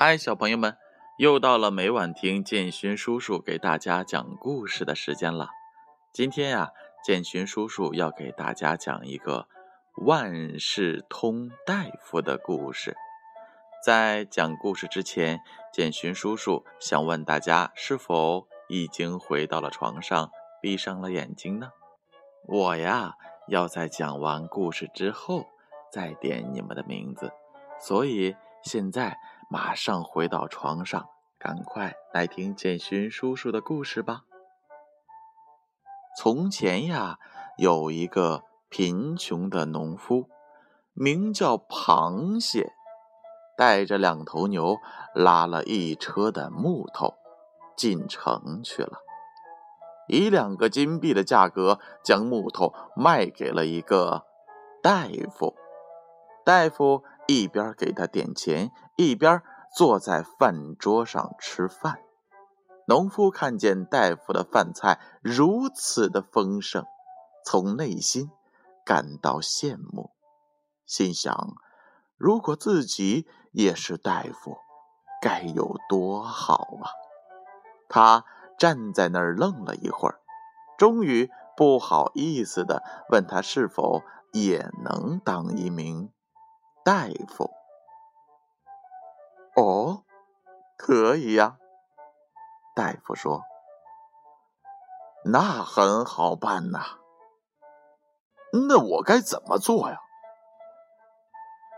嗨，小朋友们，又到了每晚听建勋叔叔给大家讲故事的时间了。今天呀，建勋叔叔要给大家讲一个万事通大夫的故事。在讲故事之前，建勋叔叔想问大家，是否已经回到了床上，闭上了眼睛呢？我呀，要在讲完故事之后再点你们的名字，所以现在。马上回到床上，赶快来听建勋叔叔的故事吧。从前呀，有一个贫穷的农夫，名叫螃蟹，带着两头牛，拉了一车的木头进城去了，以两个金币的价格将木头卖给了一个大夫。大夫。一边给他点钱，一边坐在饭桌上吃饭。农夫看见大夫的饭菜如此的丰盛，从内心感到羡慕，心想：如果自己也是大夫，该有多好啊！他站在那儿愣了一会儿，终于不好意思的问他是否也能当一名。大夫，哦，可以呀。大夫说：“那很好办呐。那我该怎么做呀？”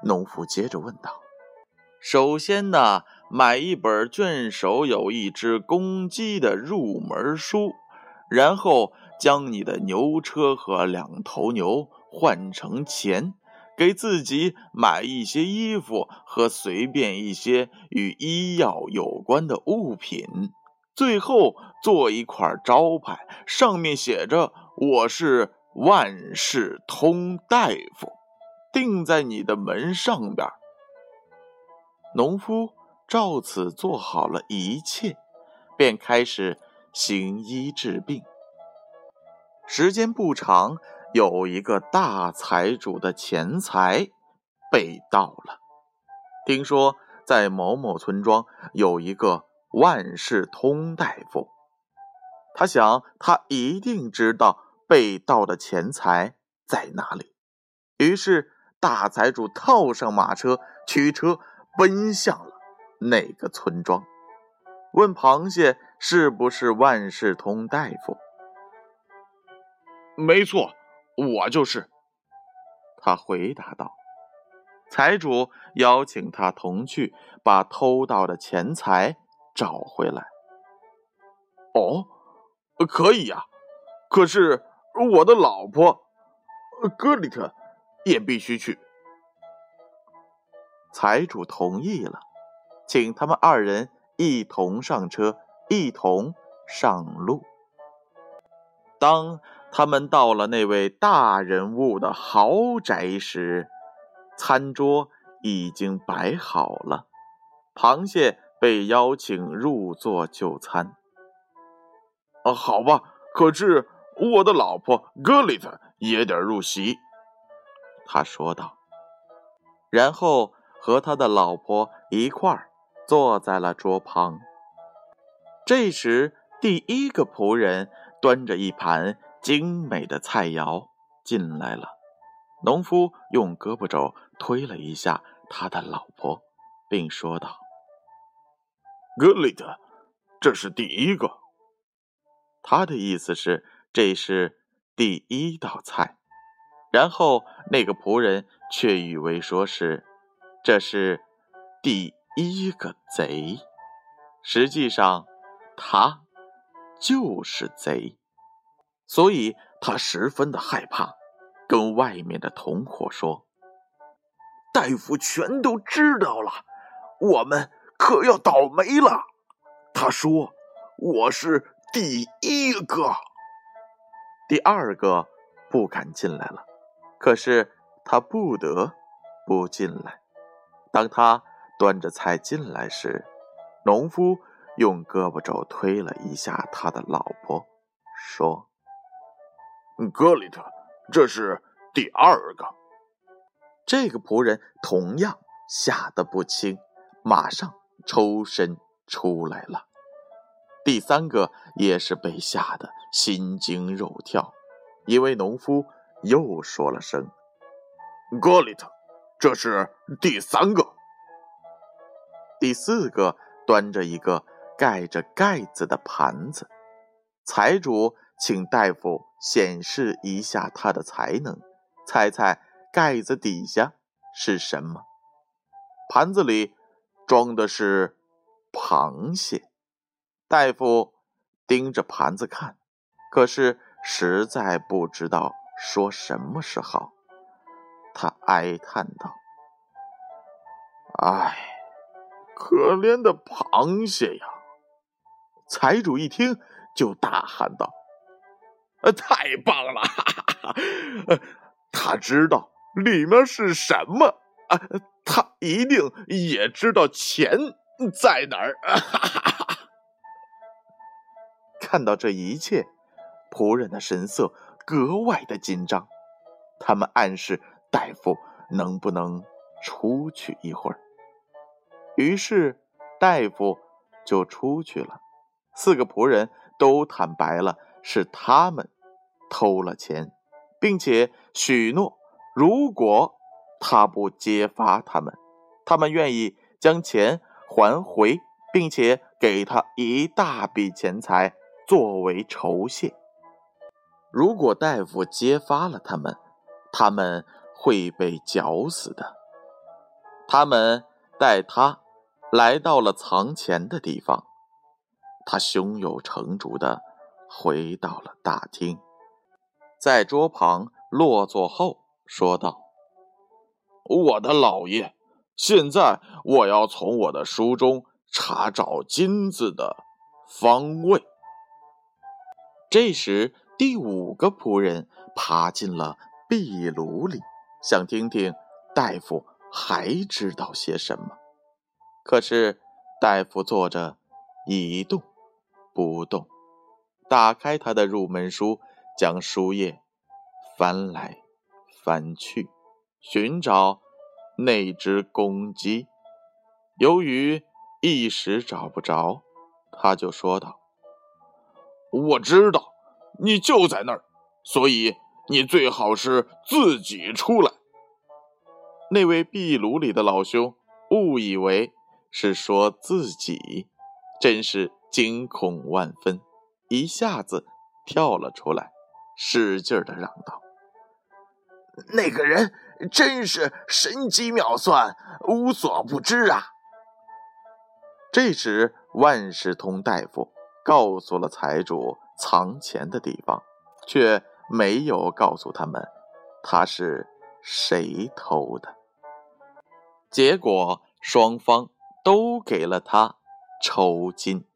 农夫接着问道：“首先呢，买一本卷首有一只公鸡的入门书，然后将你的牛车和两头牛换成钱。”给自己买一些衣服和随便一些与医药有关的物品，最后做一块招牌，上面写着“我是万事通大夫”，钉在你的门上边。农夫照此做好了一切，便开始行医治病。时间不长。有一个大财主的钱财被盗了。听说在某某村庄有一个万事通大夫，他想他一定知道被盗的钱财在哪里。于是大财主套上马车，驱车奔向了那个村庄，问螃蟹是不是万事通大夫。没错。我就是，他回答道。财主邀请他同去，把偷盗的钱财找回来。哦，可以呀。可是我的老婆格里特也必须去。财主同意了，请他们二人一同上车，一同上路。当。他们到了那位大人物的豪宅时，餐桌已经摆好了，螃蟹被邀请入座就餐。啊，好吧，可是我的老婆格里特也得入席。”他说道，然后和他的老婆一块儿坐在了桌旁。这时，第一个仆人端着一盘。精美的菜肴进来了，农夫用胳膊肘推了一下他的老婆，并说道：“格里特，这是第一个。”他的意思是这是第一道菜。然后那个仆人却以为说是这是第一个贼，实际上他就是贼。所以他十分的害怕，跟外面的同伙说：“大夫全都知道了，我们可要倒霉了。”他说：“我是第一个，第二个不敢进来了。可是他不得不进来。当他端着菜进来时，农夫用胳膊肘推了一下他的老婆，说。”格里特，这是第二个。这个仆人同样吓得不轻，马上抽身出来了。第三个也是被吓得心惊肉跳。一位农夫又说了声：“格里特，这是第三个。”第四个端着一个盖着盖子的盘子。财主请大夫显示一下他的才能，猜猜盖子底下是什么？盘子里装的是螃蟹。大夫盯着盘子看，可是实在不知道说什么是好。他哀叹道：“唉，可怜的螃蟹呀！”财主一听。就大喊道：“呃，太棒了！哈哈哈他知道里面是什么啊？他一定也知道钱在哪儿！”哈哈哈！看到这一切，仆人的神色格外的紧张。他们暗示大夫能不能出去一会儿。于是大夫就出去了。四个仆人。都坦白了，是他们偷了钱，并且许诺，如果他不揭发他们，他们愿意将钱还回，并且给他一大笔钱财作为酬谢。如果大夫揭发了他们，他们会被绞死的。他们带他来到了藏钱的地方。他胸有成竹的回到了大厅，在桌旁落座后说道：“我的老爷，现在我要从我的书中查找金子的方位。”这时，第五个仆人爬进了壁炉里，想听听大夫还知道些什么。可是，大夫坐着一动。不动，打开他的入门书，将书页翻来翻去，寻找那只公鸡。由于一时找不着，他就说道：“我知道你就在那儿，所以你最好是自己出来。”那位壁炉里的老兄误以为是说自己，真是。惊恐万分，一下子跳了出来，使劲的嚷道：“那个人真是神机妙算，无所不知啊！”这时，万事通大夫告诉了财主藏钱的地方，却没有告诉他们他是谁偷的。结果，双方都给了他酬金。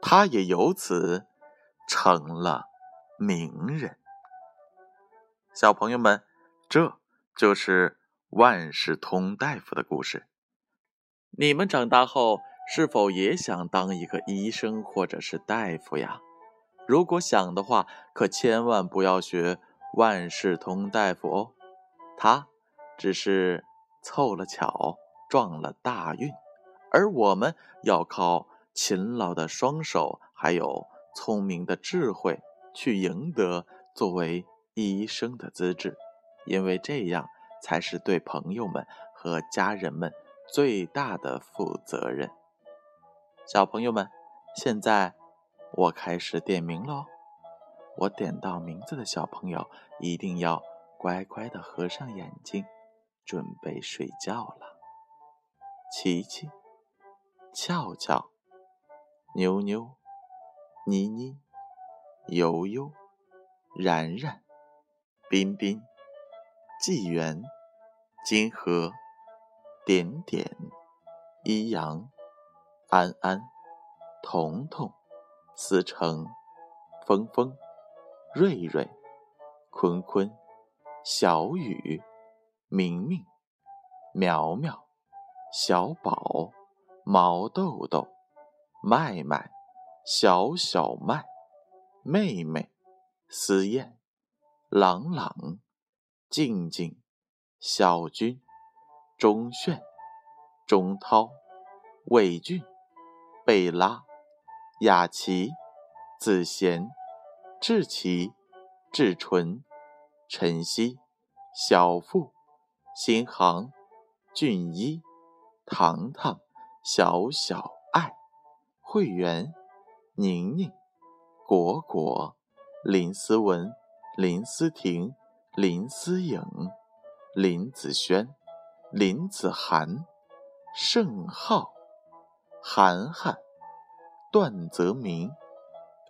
他也由此成了名人。小朋友们，这就是万事通大夫的故事。你们长大后是否也想当一个医生或者是大夫呀？如果想的话，可千万不要学万事通大夫哦，他只是凑了巧撞了大运，而我们要靠。勤劳的双手，还有聪明的智慧，去赢得作为医生的资质，因为这样才是对朋友们和家人们最大的负责任。小朋友们，现在我开始点名喽！我点到名字的小朋友，一定要乖乖的合上眼睛，准备睡觉了。琪琪，俏俏。妞妞、妮妮、悠悠、然然、彬彬、纪元、金河、点点、一阳、安安、彤彤、思成、峰峰、瑞瑞、坤坤、小雨、明明、苗苗、小宝、毛豆豆。麦麦，小小麦，妹妹，思燕，朗朗，静静，小军，钟炫，钟涛，魏俊、贝拉、雅琪、子贤、志奇、志纯、晨曦、小富、新航、俊一、糖糖、小小爱、会员、宁宁、果果、林思文、林思婷、林思颖、林子轩、林子涵、盛浩、涵涵、段泽明、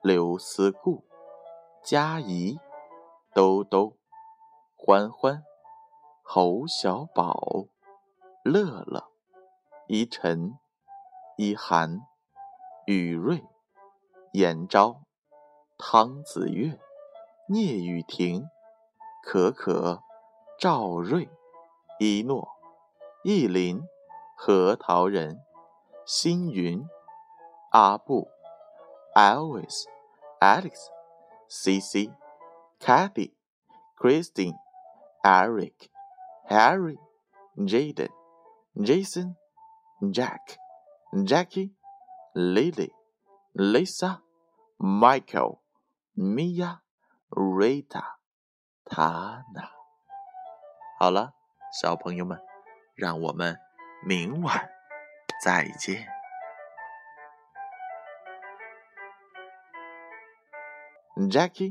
刘思顾、佳怡、兜兜、欢欢、侯小宝、乐乐、依晨、依涵、雨瑞、严昭、汤子月、聂雨婷、可可、赵瑞、一诺、意林、核桃仁、星云、阿布、Elvis、Alex、CC、Kathy、Christine、Eric、Harry、Jaden、Jason、Jack、Jackie、Lily、Lisa、Michael、Mia、Rita、Tana。好了，小朋友们，让我们明晚再见。Jackie。